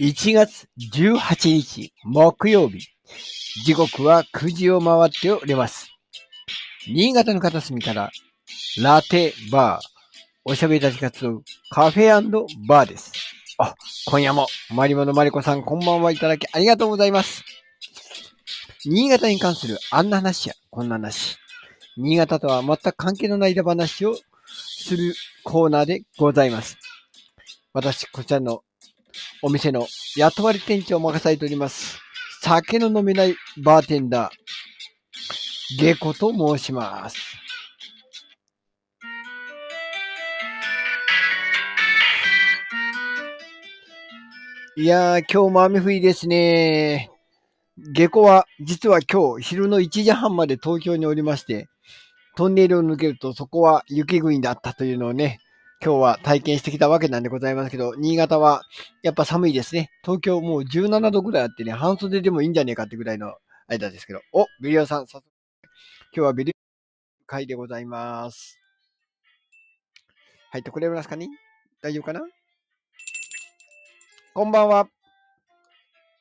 1月18日木曜日。時刻は9時を回っております。新潟の片隅からラテバー、おしゃべりたちが集うカフェバーです。あ、今夜もマリモのマリコさんこんばんはいただきありがとうございます。新潟に関するあんな話やこんな話。新潟とは全く関係のない話をするコーナーでございます。私、こちらのお店の雇われ店長を任されております。酒の飲めないバーテンダー、ゲコと申します。いやー、今日も雨降りですね。下戸は、実は今日昼の1時半まで東京におりまして、トンネルを抜けるとそこは雪国だったというのをね、今日は体験してきたわけなんでございますけど、新潟はやっぱ寒いですね。東京もう17度ぐらいあってね、半袖でもいいんじゃねえかってぐらいの間ですけど。お、ベリオさん、早速。今日はベリオ会でございます。入ってくれますかね？大丈夫かな？こんばんは。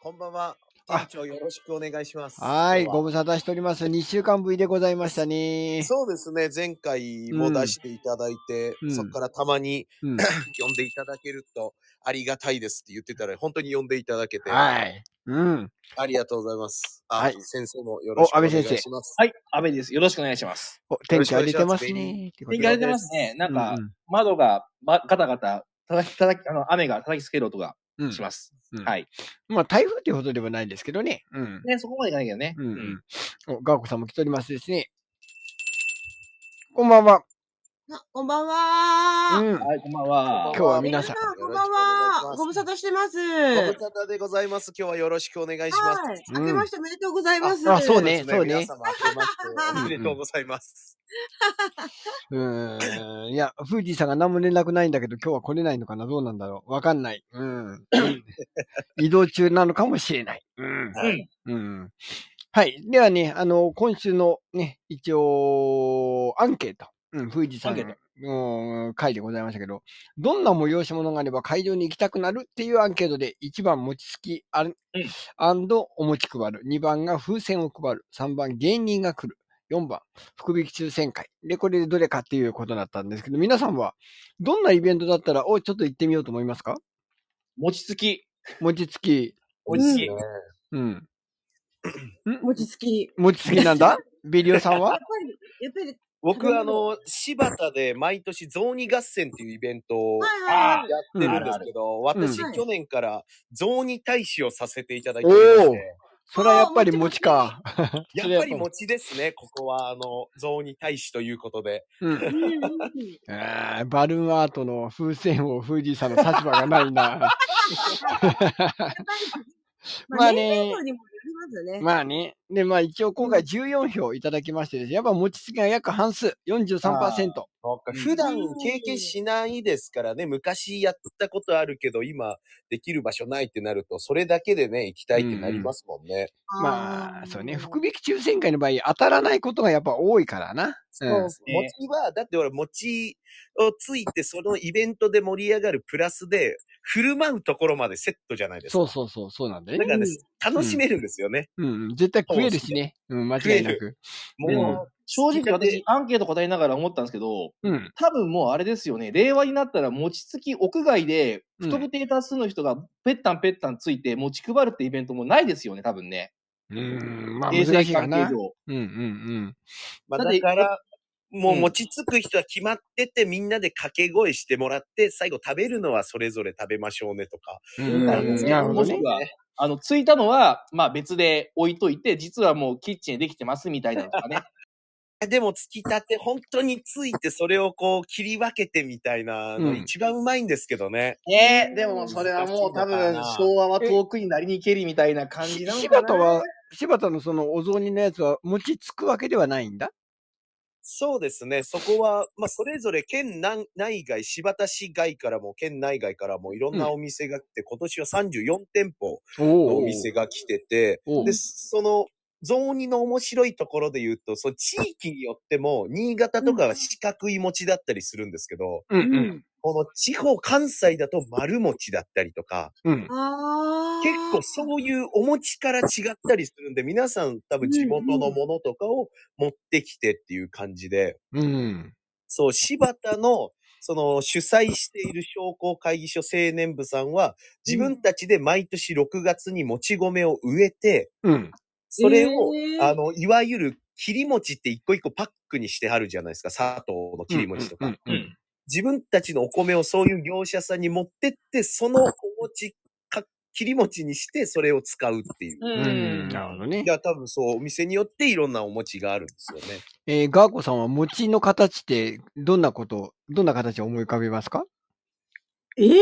こんばんは。あ店長よろしくお願いします。はい、ご無沙汰しております。2週間ぶりでございましたね。そうですね。前回も出していただいて、うんそこからたまにうん。呼んでいただけるとありがたいですって言ってたら、本当に呼んでいただけて、はい。うん。ありがとうございます。あはい先生もよろしくお願いお安倍先生します。はい、安倍です。よろしくお願いします。お、天気が出てますね。天気が出てますね。なんか、うんうん窓がばガタガタ、叩き、叩き、あの、雨が叩きつける音がうんします。うんはい。まあ、台風っていうほどではないんですけどね。うん。ね、そこまでいかないけどね。うんうん。お、ガーコさんも来ておりますですね。こんばんは。あ、こんばんは。うん。はい、こんばんは。今日は皆さんあこんばんは。ご無沙汰してます。ご無沙汰でございます。今日はよろしくお願いします。はい。うん明けましておめでとうございます。ああそうねですそうね皆様明けましておめでとうございます。うー ん。いや、フージーさんが何も連絡ないんだけど、今日は来れないのかなどうなんだろうわかんない。うん。移動中なのかもしれない。うん。はいうん。はい。ではね、あの、今週のね、一応、アンケート。うん、フージーさんアンケーの回でございましたけど、どんな催し物があれば会場に行きたくなるっていうアンケートで、1番餅つきあん、お餅配る。2番が風船を配る。3番芸人が来る。4番、福引き抽選会。で、これでどれかっていうことだったんですけど、皆さんは、どんなイベントだったら、お、ちょっと行ってみようと思いますか餅つき。餅つき。美味しいね。うん。餅つき。餅つきなんだビリオさんやっはぱり、やっぱり、僕、あの、柴田で毎年雑煮合戦っていうイベントをやってるんですけど、私、うん去年から雑煮大使をさせていただいておりまして、それはやっぱり餅か。やっぱり餅ですね、ここは、あの、雑煮大使ということで。うん。うんうんうん あーバルーンアートの風船をフージーさんの立場がないな。ま あまあねね。年齢層にもよりますね。まあね。で、まあ一応今回14票いただきましてですね、やっぱ餅つきが約半数、43%。うん普段経験しないですからね、昔やったことあるけど、今できる場所ないってなると、それだけでね、行きたいってなりますもんね。まあ、そうね。福引き抽選会の場合、当たらないことがやっぱ多いからな。そううん餅は、だって俺、餅をついて、そのイベントで盛り上がるプラスで、振る舞うところまでセットじゃないですか。そうそうそう、そうなんだよね。だからね、楽しめるんですよね。うんうん、絶対食えるしね。うん、間違いなく。もうんう、正直私、アンケート答えながら思ったんですけど、うん。多分もうあれですよね。令和になったら餅つき屋外で、うん不特定多数の人がぺったんぺったんついて餅配るってイベントもないですよね、多分ね。うん、まあ衛難しいかな。上。うんうんまあ、だってだから、もううん餅つく人は決まってて、みんなで掛け声してもらって、最後食べるのはそれぞれ食べましょうねとか。うん。うんうん、なるほどあの、ついたのは、まあ別で置いといて、実はもうキッチンでできてますみたいなのとかね。でも、つきたて、本当について、それをこう、切り分けてみたいなの、うん一番うまいんですけどね。ええでもそれはもう多分昭和は遠くになりにけりみたいな感じなのかな。柴田は、柴田のそのお雑煮のやつは餅つくわけではないんだ。そうですね。そこは、まあ、それぞれ県内内外、新発田市外からも、県内外からもいろんなお店が来て、今年は34店舗のおお店が来てて、おで、その、雑煮の面白いところで言うと、その地域によっても、新潟とかは四角い餅だったりするんですけど、うんうん。この地方、関西だと丸餅だったりとか、うん。結構そういうお餅から違ったりするんで、皆さん多分地元のものとかを持ってきてっていう感じで、うん。そう、柴田の、その主催している商工会議所青年部さんは、自分たちで毎年6月にもち米を植えて、うん。それを、えーあの、いわゆる切り餅って一個一個パックにしてあるじゃないですか。砂糖の切り餅とか。うんうんうん自分たちのお米をそういう業者さんに持ってって、そのお餅か、切り餅にしてそれを使うっていう。ううん。なるほどねい。や、多分そう、お店によっていろんなお餅があるんですよね。えー、ガーコさんは餅の形ってどんなこと、どんな形を思い浮かべますか？ええ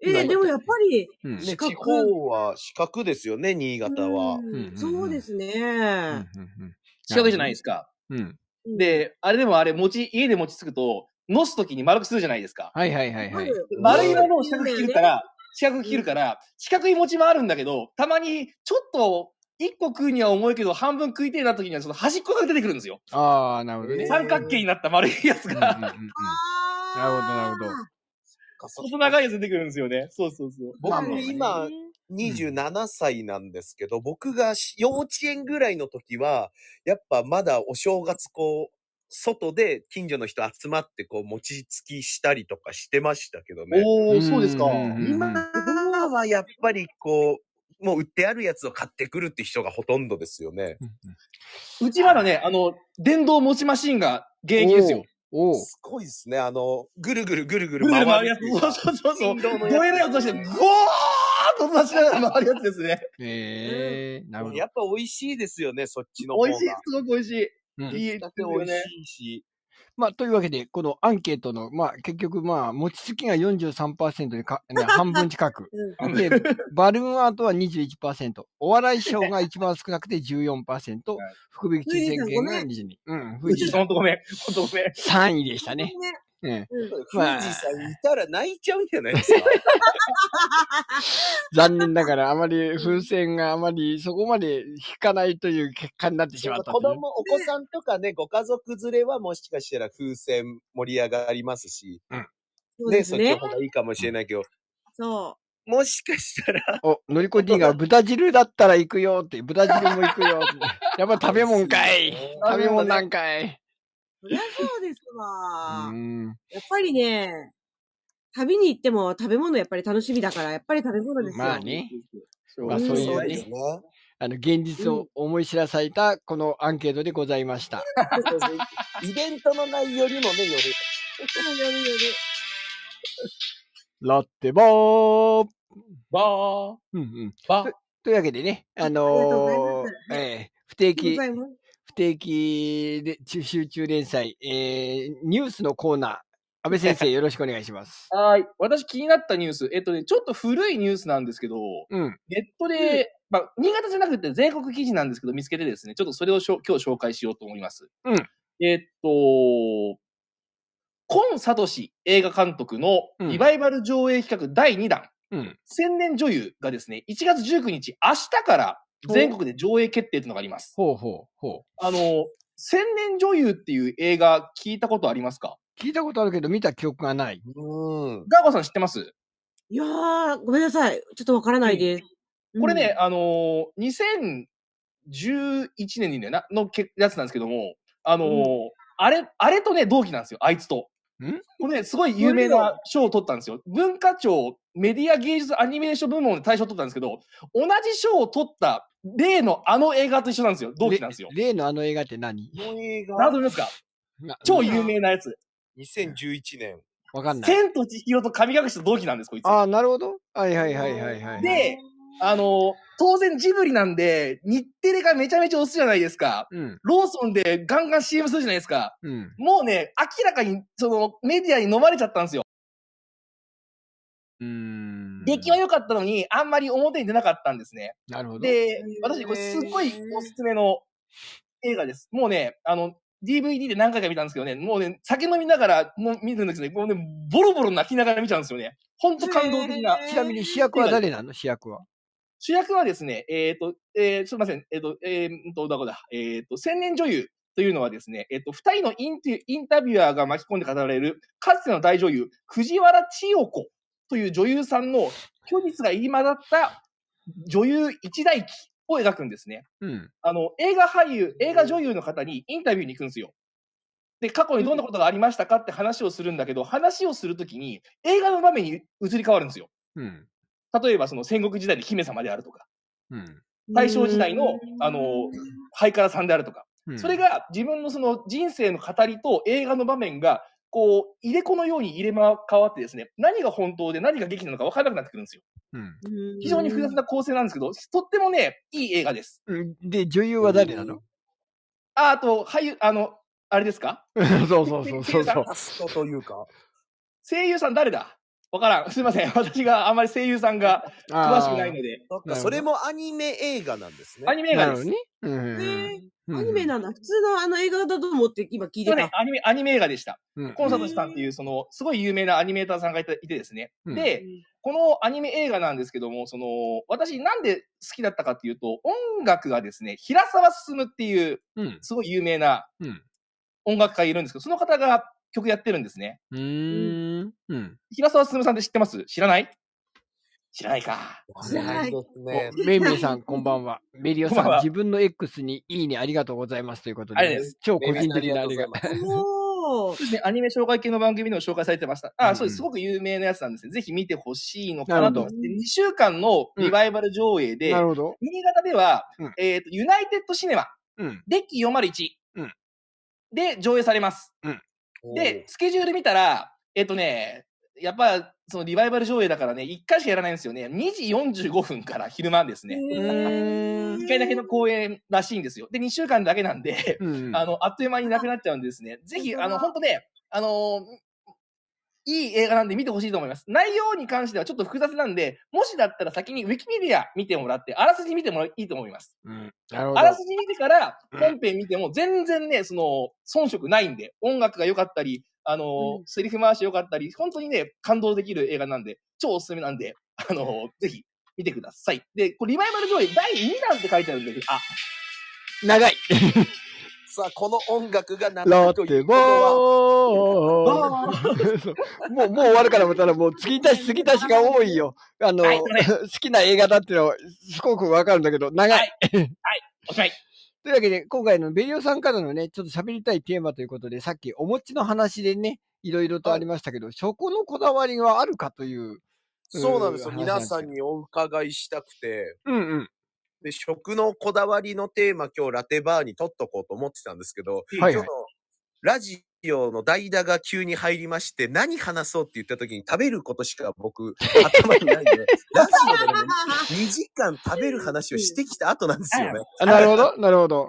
え今ー、でもやっぱり、うん。ね、四角地方は四角ですよね、新潟は。うんうんうんそうですね。うん近くじゃないですか。うん。うん。で、あれでもあれ、餅、家で餅つくと、のすときに丸くするじゃないですか。はいはいはいはい。丸いものを四角く切るから、四角く切るから、四角い餅もあるんだけど、たまにちょっと、一個食うには重いけど、半分食いてえな時には、その端っこが出てくるんですよ。ああ、なるほどね。三角形になった丸いやつが、なるほどなるほど細長いやつ出てくるんですよね。そうそうそう。僕今、27歳なんですけど、僕がし幼稚園ぐらいの時は、やっぱまだお正月こう、外で近所の人集まってこう餅つきしたりとかしてましたけどね。おー、そうですか。うん今はやっぱりこう、もう売ってあるやつを買ってくるって人がほとんどですよね。うちまだね、あの、電動餅マシンが現役ですよ。おお。すごいですね。あの、ぐるぐるぐるぐる回回るやつ。そう。そうそうそう。振動のやつドエのやつとして、ゴーッと出しながら回るやつですね。ええ、なるほど。やっぱ美味しいですよね、そっちの方が。美味しい、すごく美味しい。うんいいですよね。美味しいし。まあ、というわけで、このアンケートの、まあ、結局、まあ、餅つきが43%でか、ね、半分近く。うんで、バルーンアートは21%。お笑いショーが一番少なくて14%。福引き抽選券が22。うん、富士ほんとごめん。ほんとごめん。3位でしたね。ね富まあ士山いたら泣いちゃうんじゃないですか？残念ながら、あまり風船があまりそこまで引かないという結果になってしまった。子供、お子さんとかね、ご家族連れはもしかしたら風船盛り上がりますし、ね、そうですねそっちの。方がいいかもしれないけど、そもしかしたら、お、のりこ D が豚汁だったら行くよって、豚汁も行くよって。やっぱ食べ物かい。食べ物なんかい。う。そりゃそうですうわ。ん。やっぱりね、旅に行っても食べ物やっぱり楽しみだから、やっぱり食べ物ですよ。まあね。まあうんそういうねそうですね。あの、現実を思い知らされた、このアンケートでございました。イベントの内容にもね、よる。よるよる。ラッテボーバー、うんうん。バー。というわけでね、あのーええ不定期定期で中集中連載、えー、ニュースのコーナー、安倍先生 よろしくお願いします。はい。私気になったニュース。えっとね、ちょっと古いニュースなんですけど、うん。ネットで、まあ、新潟じゃなくて全国記事なんですけど、見つけてですね、ちょっとそれをしょ今日紹介しようと思います。うん。えっと、今聡映画監督のうんリバイバル上映企画第2弾、うん。千年女優がですね、1月19日、明日から全国で上映決定というのがあります。ほうほうほあの、千年女優っていう映画聞いたことありますか？う。聞いたことあるけど見た記憶がない。うん。ガーゴさん知ってます？いやー、ごめんなさい。ちょっとわからないです。これね、あのー、2011年にね、な？のけやつなんですけども、あのーうんあれ、あれとね、同期なんですよ、あいつと。ん？これね、すごい有名な賞を取ったんですよ。文化庁メディア芸術アニメーション部門で大賞を取ったんですけど、同じ賞を取った例のあの映画と一緒なんですよ。同期なんですよ。例のあの映画って何？この映画、何と思いますか？な超有名なやつ。2011年。わかんない。千と千尋と神隠しと同期なんです、こいつ。ああ、なるほど。はいはいはいはいはい。で、あのー当然ジブリなんで、日テレがめちゃめちゃ押すじゃないですか。うん。ローソンでガンガン CM するじゃないですか。うん。もうね、明らかに、その、メディアに飲まれちゃったんですよ。うーん。出来は良かったのに、あんまり表に出なかったんですね。なるほど。で、私、これすっごいおすすめの映画です。もうね、あの、DVD で何回か見たんですけどね、もうね、酒飲みながら、もう見るんですね、もうね、ボロボロ泣きながら見ちゃうんですよね。ほんと感動的な。ちなみに主役は誰なの？主役は。主役はですね、えっ、と、えー、すいません、えっ、と、えー、と、どこだ、えっ、と、千年女優、というのはですね、えっと、二人のインテインタビュアーが巻き込んで語られる、かつての大女優、藤原千代子という女優さんの虚実が入り混ざった女優一代記を描くんですね。うん。あの、映画俳優、映画女優の方にインタビューに行くんですよ。で、過去にどんなことがありましたかって話をするんだけど、話をするときに映画の場面に移り変わるんですよ。うん。例えばその戦国時代で姫様であるとか、うん。大正時代の、あの、ハイカラさんであるとか、うんそれが自分のその人生の語りと映画の場面が、こう、入れ子のように入れ替わってですね、何が本当で何が劇なのか分からなくなってくるんですよ。うん。非常に複雑な構成なんですけど、とってもね、いい映画です。うん。で、女優は誰なの？あ、あと、俳優、あの、あれですか？そうそうそうそうそう。というか。声優さん誰だ？わからん。すいません。私があまり声優さんが詳しくないので。そそれもアニメ映画なんですね。アニメ映画です。ね。うん。アニメなんだ。普通のあの映画だと思って今聞いてた。そうねアニメ、アニメ映画でした。うんコンサートさんっていう、その、すごい有名なアニメーターさんがいていてですね。うんで、このアニメ映画なんですけども、その、私なんで好きだったかっていうと、音楽がですね、平沢進っていう、うん。すごい有名なうん音楽家がいるんですけど、その方が曲やってるんですね。うーん。うん。平沢進さんって知ってます？知らない？知らないか。知らないですね。おめいめいさん、こんばんは。メリオさん、自分の X にいいねありがとうございますということで超個人的なありがとうございます。おーそうですね、アニメ紹介系の番組でも紹介されてました。あ、うんそうです。すごく有名なやつなんですね。ぜひ見てほしいのかなと。で2週間のリバイバル上映で、なるほど。新潟では、うんえっ、と、ユナイテッドシネマ、うん。デッキ401うんで上映されます。で、スケジュール見たら、えっ、とね、やっぱ、そのリバイバル上映だからね、1回しかやらないんですよね。2時45分から昼間ですね。うーん1回だけの公演らしいんですよ。で、2週間だけなんで、うん。あの、あっという間になくなっちゃうんでですね。ぜひ、あの、本当ね、あのーいい映画なんで見てほしいと思います。内容に関してはちょっと複雑なんで、もしだったら先にウィキペディア見てもらって、あらすじ見てもらいいと思います。うんなるほどあ。らすじ見てからうん本編見ても全然ね、その、遜色ないんで、音楽が良かったり、あのーうんセリフ回し良かったり、本当にね、感動できる映画なんで、超おすすめなんで、あのーぜひ見てください。で、これリバイバル上映第2弾って書いてあるんで、あ、長い。さあ、この音楽がッテボーもう、もう終わるから思ったら、もう、継ぎ足し、継ぎ足しが多いよ。あの、はい好きな映画だっていうのは、すごくわかるんだけど、長い。はいおしまい。というわけで、今回のベリオさんからのね、ちょっと喋りたいテーマということで、さっきお餅の話でね、いろいろとありましたけど、食のこだわりはあるかという。そうなんですよ。うん皆さんにお伺いしたくて、うんうん。で、食のこだわりのテーマ今日ラテバーに取っとこうと思ってたんですけど、はい今日のラジオの代打が急に入りまして、何話そうって言った時に食べることしか僕、頭にないんで、ラジオでね、2時間食べる話をしてきた後なんですよね。あなるほど、なるほど。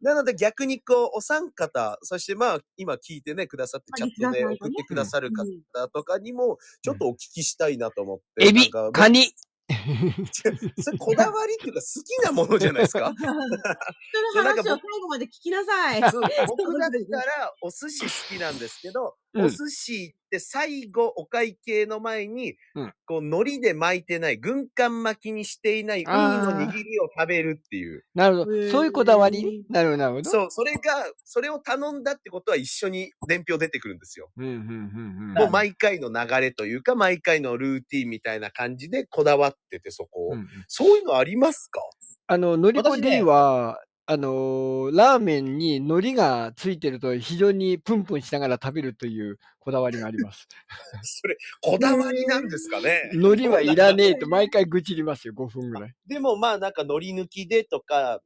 なので逆にこう、お三方、そしてまあ、今聞いてね、くださって、チャットで送ってくださる方とかにも、ちょっとお聞きしたいなと思って。エビカニ。それこだわりっていうか好きなものじゃないですか？人の話を最後まで聞きなさい。僕だったらお寿司好きなんですけど、うんお寿司って最後お会計の前に、うんこう海苔で巻いてない、軍艦巻きにしていないウニあーの握りを食べるっていう。なるほど。そういうこだわり？ねなるほど、なるほど。そう、それが、それを頼んだってことは一緒に伝票出てくるんですよ。うん、うん、うん、うん。もう毎回の流れというか、毎回のルーティンみたいな感じでこだわってて、そこを。うんうんそういうのありますか？あの、のりこ私ね D は、あのーラーメンに海苔がついてると非常にプンプンしながら食べるというこだわりがあります。それ、こだわりなんですかね？海苔はいらねえと毎回愚痴りますよ、5分ぐらい。でもまあなんか海苔抜きでとか、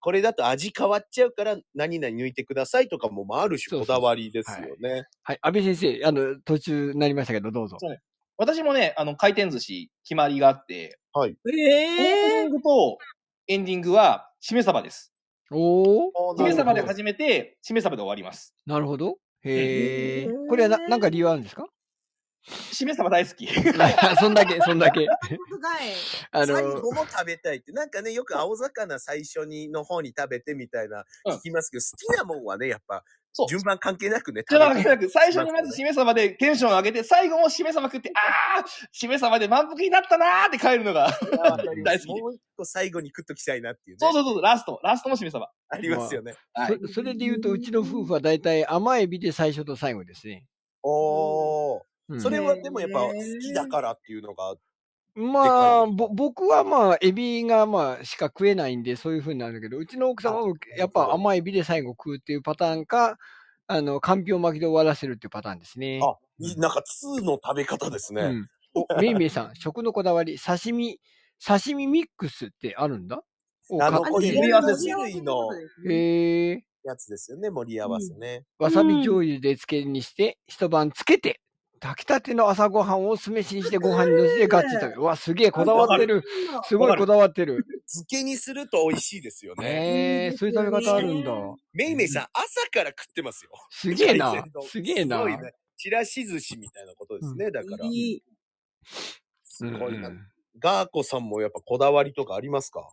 これだと味変わっちゃうから何々抜いてくださいとかもまあある種こだわりですよね。はい。安倍先生、あの、途中になりましたけど、どうぞ。私もね、あの、回転寿司決まりがあって、オープえニングとエンディングは、しめ鯖です。おー、しめ鯖で始めて、しめ鯖で終わります。なるほど。へえ。これはな、なんか理由あるんですか？しめ鯖大好き。そんだけ、そんだけ。あ最の、後も食べたいって。なんかね、よく青魚最初にの方に食べてみたいなうん聞きますけど、好きなもんはね、やっぱそう。順番関係なくね。じゃなく食べて最初にまずしめ鯖でテンション上げて、最後もしめ鯖食って、あーしめ鯖で満腹になったなーって帰るのが大好き。もう一個最後に食っときたいなっていうね。そうそうそう、ラスト、ラストもしめ鯖。ありますよね。はい。そそれで言うと、うちの夫婦は大体甘エビで最初と最後ですね。おー。うんそれはでもやっぱ好きだからっていうのが、かいぼ僕はまあ、エビがまあ、しか食えないんで、そういう風になるんだけど、うちの奥様もやっぱ甘エビで最後食うっていうパターンか、あの、かんぴょう巻きで終わらせるっていうパターンですね。あ、なんか2の食べ方ですね。うん。お、めいめいさん、食のこだわり、刺身、刺身ミックスってあるんだ？おあの、かこういう盛り合わせ4種類の。へえ。やつですよね、盛り合わせね。わさび醤油で漬けにして、一晩つけて、炊きたての朝ごはんを酢飯にしてご飯にのせてガッチリ食べる。うわ、すげえこだわってる。すごいこだわってる。漬けにすると美味しいですよね。へえそういう食べ方あるんだ。めいめいさん、朝から食ってますよ。すげえな。すげえな。ちらし寿司みたいなことですね、だから。すごいな。うんガーコさんもやっぱこだわりとかありますか？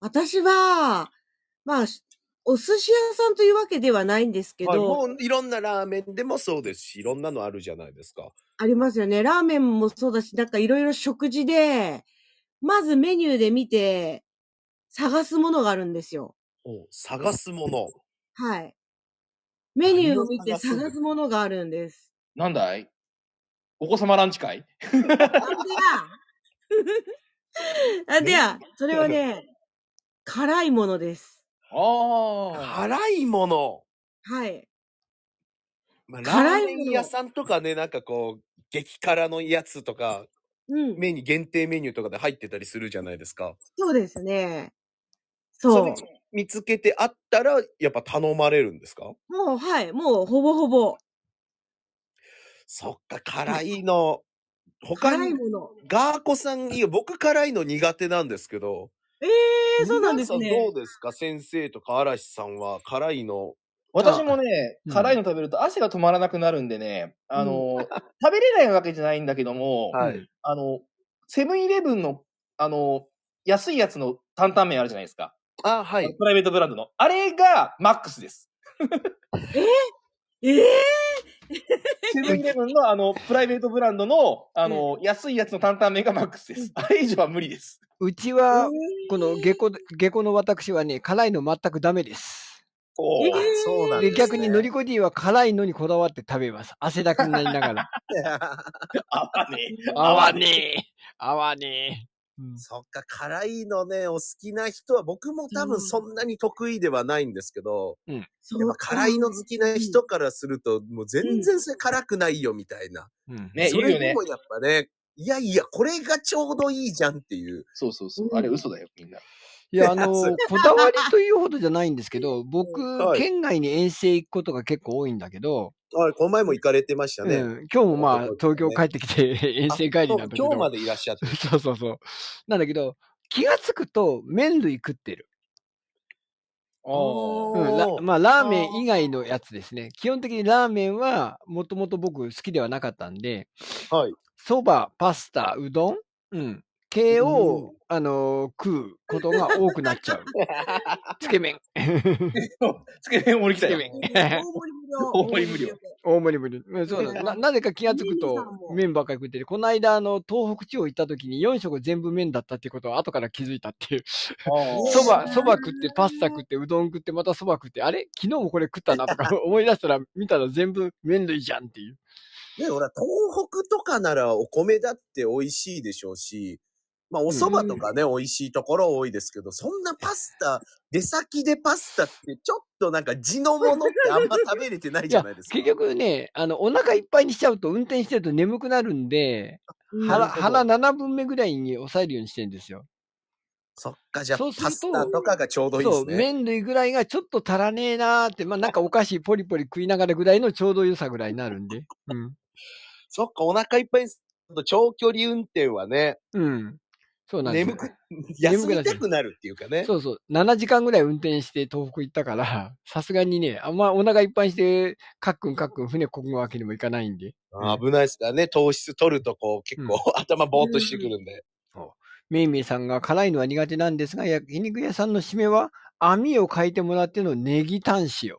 私は、まあ、お寿司屋さんというわけではないんですけど、はい、もういろんなラーメンでもそうですし、いろんなのあるじゃないですか。ありますよね。ラーメンもそうだし、なんかいろいろ食事で、まずメニューで見て、探すものがあるんですよ。お探すもの。はい。メニューを見て探すものがあるんです。なんだい？お子様ランチ会？なんでやなんでやそれはね、辛いものです。ああ。辛いもの。はい。まあ、ラーメン屋さんとかね、なんかこう、激辛のやつとか、うん。メニュー、限定メニューとかで入ってたりするじゃないですか。そうですね。それそう。見つけてあったら、やっぱ頼まれるんですか？もう、はい。もう、ほぼほぼ。そっか、辛いの。他に、辛いもの。ガーコさん、いや、僕辛いの苦手なんですけど。ええー、そうなんです皆ね。さんどうですか？先生とか嵐さんは辛いの。私もねうん、辛いの食べると汗が止まらなくなるんでね、あの、食べれないわけじゃないんだけども、はいあの、セブンイレブンの、あの、安いやつの担々麺あるじゃないですか。あ、はい。プライベートブランドの。あれがマックスです。え？えセブンイレブンのあの、プライベートブランドの、あの、安いやつの担々麺がマックスです。あれ以上は無理です。うちーは、この下戸、下戸の私はね、辛いの全くダメです。おえーで、そうなんです、ね。逆にのりこ D は辛いのにこだわって食べます。汗だくになりながら。合わねえ。合わねえ。合わねえ。うんそっか、辛いのね、お好きな人は、僕も多分そんなに得意ではないんですけど、そうやっぱ辛いの好きな人からすると、もう全然それ辛くないよ、みたいな。うんね、それでも。やっぱね、いやいや、これがちょうどいいじゃんっていう。そうそうそう。あれ嘘だよ、みんな。いや、あの こだわりというほどじゃないんですけど、僕、はい県外に遠征行くことが結構多いんだけど、はい、この前も行かれてましたね。うん、今日もまあ、東京帰ってきて遠征帰りなんだけど。あ今日までいらっしゃって。そうそうそう。なんだけど、気がつくと麺類食ってる。うん、まあ、ラーメン以外のやつですね。基本的にラーメンは、もともと僕好きではなかったんで、はい。そば、パスタ、うどん、うん、系うを、あのー食うことが多くなっちゃう。つけ麺。つけ麺盛り来たよ。つけ麺。大盛り無料。大盛り無料大盛り無理。うんそうだな。なぜか気がつくと麺ばっかり食ってて、この間、あの、東北地方行った時に4食全部麺だったっていうことを後から気づいたっていう。あそば、そば食って、パスタ食って、うどん食って、またそば食って、あれ？昨日もこれ食ったなとか 思い出したら、見たら全部麺類じゃんっていう。ね、ほら、東北とかならお米だって美味しいでしょうし、まあ、お蕎麦とかね、美味しいところ多いですけど、そんなパスタ、出先でパスタってちょっとなんか地のものってあんま食べれてないじゃないです、か。結局ね、あの、お腹いっぱいにしちゃうと運転してると眠くなるんで、うん腹、腹7分目ぐらいに抑えるようにしてるんですよ。そっか、じゃあパスタとかがちょうどいいでそう、すね。麺類ぐらいがちょっと足らねえなーって、まあなんかお菓子ポリポリ食いながらぐらいのちょうど良さぐらいになるんで。うん。そっか、お腹いっぱいにすると長距離運転はね、うん。そうなんですよ眠く、休みたくなるっていうかね。そうそう。7時間ぐらい運転して東北行ったから、さすがにね、あんまお腹いっぱいにして、カックンカックン船こぐわけにもいかないんで。あ危ないですからね。糖質取るとこう結構、頭ぼーっとしてくるんで。めいめいさんが辛いのは苦手なんですが、焼肉屋さんの締めは網を変えてもらってのネギタン塩。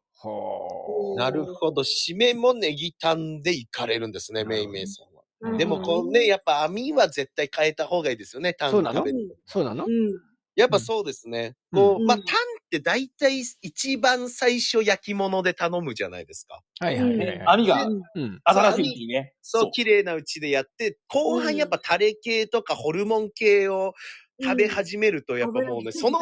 なるほど。締めもネギタンで行かれるんですね、メイメイさんでもこうね、やっぱ網は絶対変えた方がいいですよね、タンそうなの？食べる。そうなの？うん。やっぱそうですね。こう、うんまあ、タンって大体一番最初焼き物で頼むじゃないですか。はいはいはいはい。網がうんうん。新しいね。そう、綺麗なうちでやって、後半やっぱタレ系とかホルモン系を食べ始めると、やっぱもうね、その、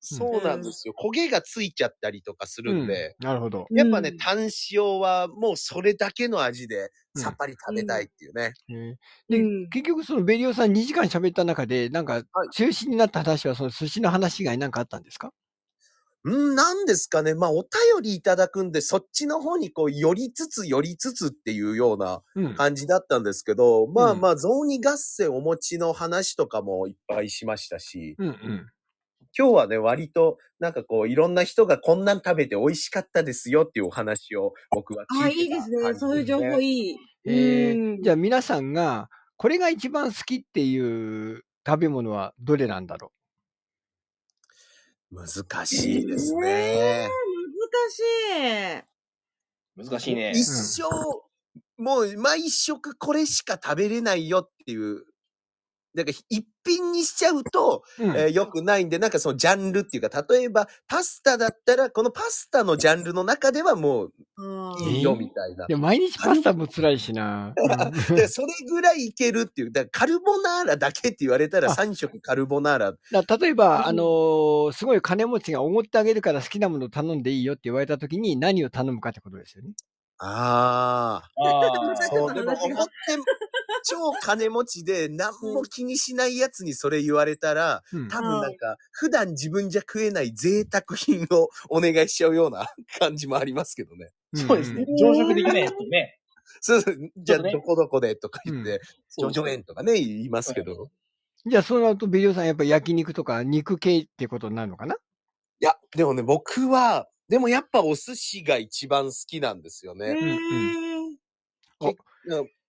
そうなんですよ。焦げがついちゃったりとかするんで、なるほど。やっぱね、うん。タン塩はもうそれだけの味でさっぱり食べたいっていうね。うん。結局そのベリオさん2時間喋った中で、なんかはい。中心になった話はその寿司の話以外なんかあったんですか？うん、なんですかね。まあ、お便りいただくんで、そっちの方にこう、寄りつつ寄りつつっていうようなうん。感じだったんですけど、まあうん。まあ、雑煮合戦お餅の話とかもいっぱいしましたし、うんうん。今日はね、割と、なんかこう、いろんな人がこんなん食べて美味しかったですよっていうお話を僕は聞あ、いていいですね。そういう情報いい。えうんー、じゃあ皆さんが、これが一番好きっていう食べ物はどれなんだろ難しいですえね。難しい。難しいね。一生、もう毎食これしか食べれないよっていう、だから一品にしちゃうと、う、うんえー良くないんで、なんかそのジャンルっていうか、例えばパスタだったら、このパスタのジャンルの中ではもうあいいよみたいな。でも毎日パスタも辛いしな。それぐらいいけるっていう。だからカルボナーラだけって言われたらあ3食カルボナーラ。だ例えば、うんあのーすごい金持ちがおごってあげるから好きなものを頼んでいいよって言われたときに何を頼むかってことですよね。ああ。そう、でも思って、超金持ちで何も気にしないやつにそれ言われたら、うん多分なんか、普段自分じゃ食えない贅沢品をお願いしちゃうような感じもありますけどね。そうですねん。常食できないやつね。そうそう、じゃあどこどこでとか言っうて、ジョジョ園とかね、言いますけど。じゃあ、そうなると、ビリオさん、やっぱり焼肉とか肉系ってことになるのかな？いや、でもね、僕は、でもやっぱお寿司が一番好きなんですよね。ね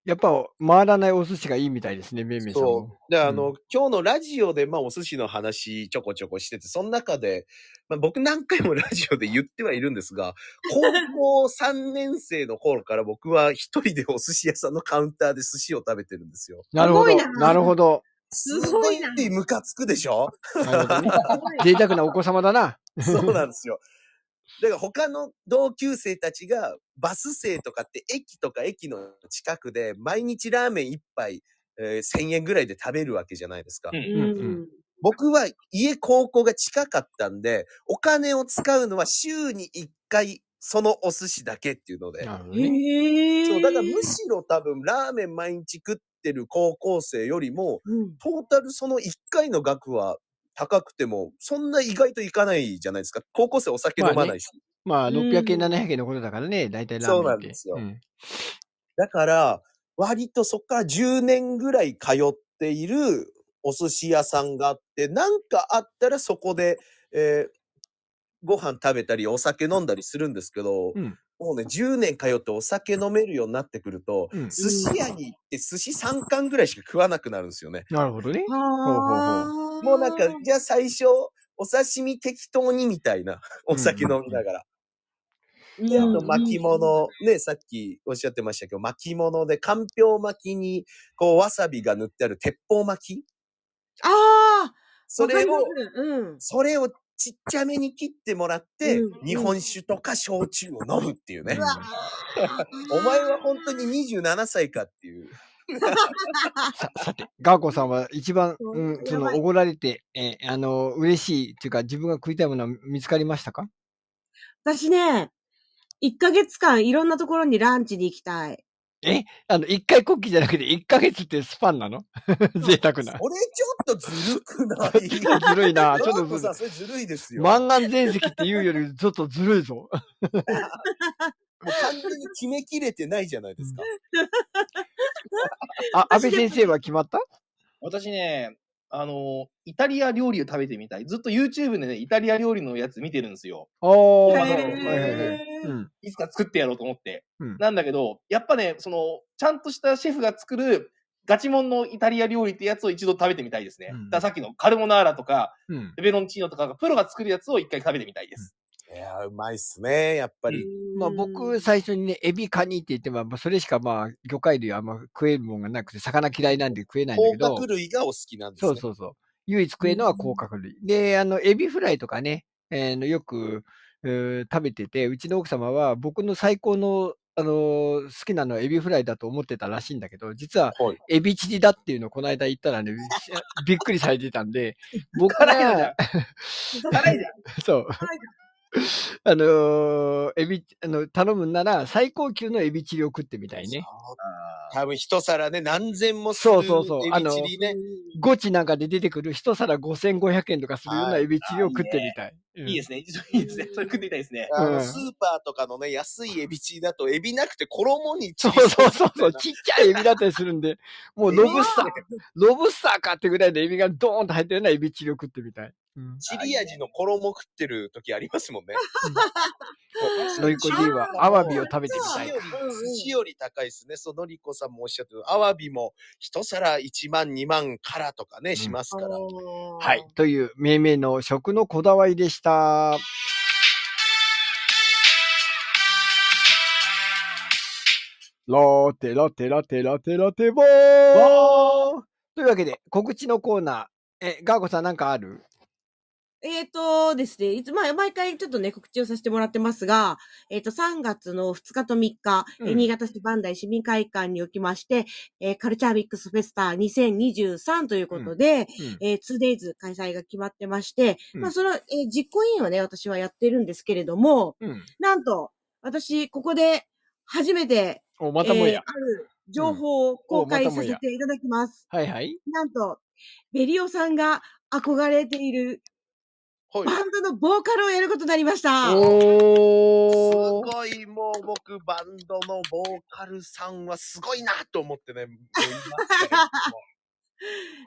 やっぱ、回らないお寿司がいいみたいですね、めいめいさんそうも。。で、あの、うん今日のラジオで、まあ、お寿司の話ちょこちょこしてて、その中で、まあ、僕何回もラジオで言ってはいるんですが、高校3年生の頃から僕は一人でお寿司屋さんのカウンターで寿司を食べてるんですよ。なるほど。すごいななるほど。すすごいなムカつくでしょ？ね。贅沢なお子様だな。そうなんですよ。だから他の同級生たちがバス生とかって駅とか駅の近くで毎日ラーメン一杯、えー1000円ぐらいで食べるわけじゃないですか。うんうんうん僕は家高校が近かったんで、お金を使うのは週に1回そのお寿司だけっていうので。なるほどね。へえ。そう、だからむしろ多分ラーメン毎日食ってる高校生よりも、うんトータルその1回の額は高くても、そんな意外といかないじゃないですか。高校生お酒飲まないし。まあ、うん600円、700円のことだからね、大体ラーメン。そうなんですよんだから、割とそっから10年ぐらい通っているお寿司屋さんがあって、なんかあったらそこで、えーご飯食べたりお酒飲んだりするんですけど、うんもうね、10年通ってお酒飲めるようになってくると、うん寿司屋に行って寿司3貫ぐらいしか食わなくなるんですよね。なるほどね。はあ。もうなんか、じゃあ最初、お刺身適当にみたいな、お酒飲みながら。で、あと巻物、ね、さっきおっしゃってましたけど、巻物で、かんぴょう巻きに、こう、わさびが塗ってある鉄砲巻き。ああそれをうん。それをちっちゃめに切ってもらって、うん日本酒とか焼酎を飲むっていうね。う。わ お前は本当に27歳かっていう。さ、さて、ガーコさんは一番、そううん、その、おごられて、えーあの、嬉しいっていうか、自分が食いたいものは見つかりましたか？私ね、1ヶ月間いろんなところにランチに行きたい。え？あの、一回国旗じゃなくて、一ヶ月ってスパンなの？贅沢な。これちょっとずるくない？ずるいな。ちょっとずるロバートさん、それずるいですよ。満願全席っていうより、ちょっとずるいぞ。もう完全に決めきれてないじゃないですか。あ、安倍先生は決まった？私ね、あの、イタリア料理を食べてみたい。ずっと YouTube でね、イタリア料理のやつ見てるんですよ。いつか作ってやろうと思って。うんなんだけど、やっぱね、その、ちゃんとしたシェフが作るガチモンのイタリア料理ってやつを一度食べてみたいですね。うんださっきのカルボナーラとか、うん。ペペロンチーノとかがプロが作るやつを一回食べてみたいです。やー、うまいっすね、やっぱり。まあ僕、最初にね、エビカニって言っても、まあそれしかまあ魚介類はあんま食えるもんがなくて、魚嫌いなんで食えないんだけど。甲殻類がお好きなんですね。そうそうそう。唯一食えるのは甲殻類。で、あの、エビフライとかね、えーのよく、えー食べてて、うちの奥様は僕の最高の、あのー好きなのはエビフライだと思ってたらしいんだけど、実ははい。エビチリだっていうのをこの間言ったらね、びっくりされてたんで、僕辛いじゃんが、辛いじゃん。そう。あのーエビ、あの、頼むんなら最高級のエビチリを食ってみたいね。多分一皿ね、何千もするそうそうそうエビチリね。ゴチなんかで出てくる一皿5500円とかするようなはいエビチリを食ってみたい。うんいいですね。いいですね。それ食ってみたいですね。うんスーパーとかのね、安いエビチリだと、エビなくて衣にそうそうそうそう、ちっちゃいエビだったりするんで、もうロブスター、ロブスターかってぐらいのエビがドーンと入ってるようなエビチリを食ってみたい。うん。チリ味の衣食ってる時ありますもんね。のりこ D はアワビを食べてみたい寿司。より、寿司より高いですね。そう、のりこさんもおっしゃってる。アワビも一皿1万、2万からとかね、しますから。はい。という命名の食のこだわりでした。ラテラテラテラテラテボーというわけで、告知のコーナー。え、ガーコさんなんかある？えっ、とですね、いつ、まあ、毎回ちょっとね、告知をさせてもらってますが、えっ、と、3月の2日と3日、えーうん新潟市磐梯市民会館におきまして、えーカルチャーミックスフェスタ2023ということで、うんえー 2days 開催が決まってまして、うんまあ、その、えー実行委員をね、私はやってるんですけれども、うん。なんと、私、ここで初めて、お、またもや。えーある情報を公開させていただきます。はいはい。なんと、ベリオさんが憧れているはい。バンドのボーカルをやることになりました。すおー。ごい、もう僕、バンドのボーカルさんはすごいなと思ってね、もう言いますけれども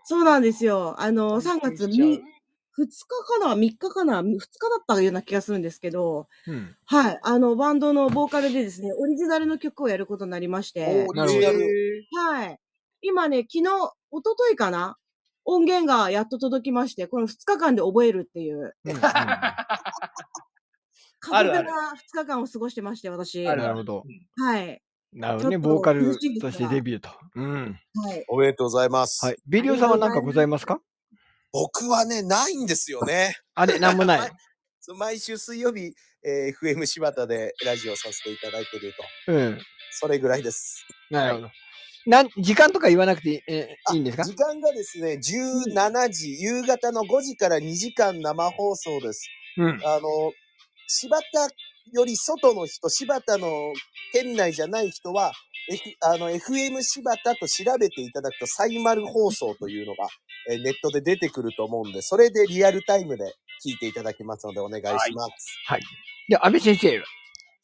そうなんですよ。あの、3月びっくりしちゃうみ2日かな ?3 日かな ?2 日だったような気がするんですけど、うん。はい。あの、バンドのボーカルでですね、オリジナルの曲をやることになりましてお、なるほど。やるはい。今ね、昨日、一昨日かな？音源がやっと届きまして、この2日間で覚えるっていう、うんうん 過酷なある2日間を過ごしてまして、私。なるほど。はい。なるほどね。ボーカルとしてデビューと。うん。はい。おめでとうございます。はい。ベリオさんは何かございますか？僕はね、ないんですよね。あれ、なんもない。毎週水曜日、えー FM 柴田でラジオさせていただいてると。うん。それぐらいです。なるほど。なん、時間とか言わなくてえあいいんですか？時間がですね、17時、夕方の5時から2時間生放送です。うん。あの、柴田より外の人、柴田の県内じゃない人は、F、あの、FM 柴田と調べていただくと、サイマル放送というのが、えーネットで出てくると思うんで、それでリアルタイムで聞いていただけますので、お願いします。で、安倍先生は？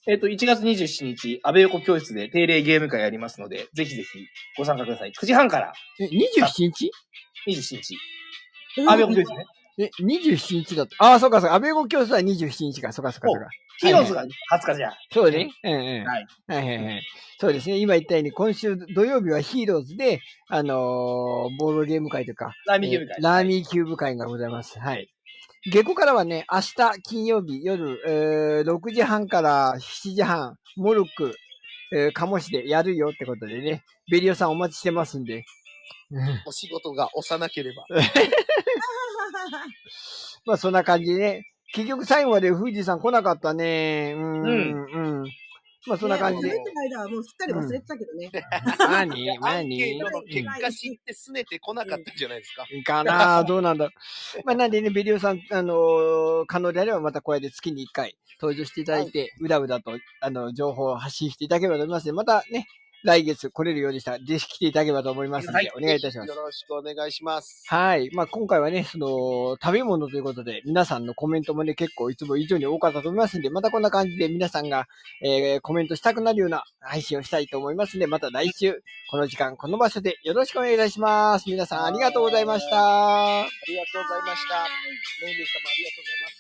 えっと、1月27日、安倍横教室で定例ゲーム会やりますので、ぜひぜひご参加ください。9時半からえ、27日27日。安倍横教室ね。え、27日だった。ああ、そうかそうか。安倍語教室は27日か。そうかそうかそうか。ヒーローズが20日じゃん。そうね。うんうん。はい。はいはいはい。そうですね。今言ったように、今週土曜日はヒーローズで、あのーボードゲーム会というか、ラーミーゲーム会えーラーミーキューブ会がございます。はい。下校からはね、明日金曜日夜、えー6時半から7時半、モルック、えー、鴨市でやるよってことでね、ベリオさんお待ちしてますんで。う んお仕事が押さなければ。まあそんな感じでね。結局最後まで富士山来なかったね。うーん、うん。まあそんな感じでね喋っ。てる間はもうすっかり忘れてたけどね。何？アンケ何ートの結果知って拗ねてこなかったんじゃないですか。かなどうなんだろう。まあ、なんでね、ベリオさん、あのー可能であればまたこうやって月に1回登場していただいて、うだうだと、あの、情報を発信していただければと思いますので、またね、来月来れるようでしたら、ぜひ来ていただければと思いますので、はいお願いいたしますよ。ろしくお願いします。はい。まあ、今回はね、その、食べ物ということで、皆さんのコメントもね、結構いつも以上に多かったと思いますんで、またこんな感じで皆さんが、えー、コメントしたくなるような配信をしたいと思いますんで、また来週、この時間、この場所でよろしくお願いいたします。皆さんありがとうございました。ありがとうございました。メインでしたもありがとうございます。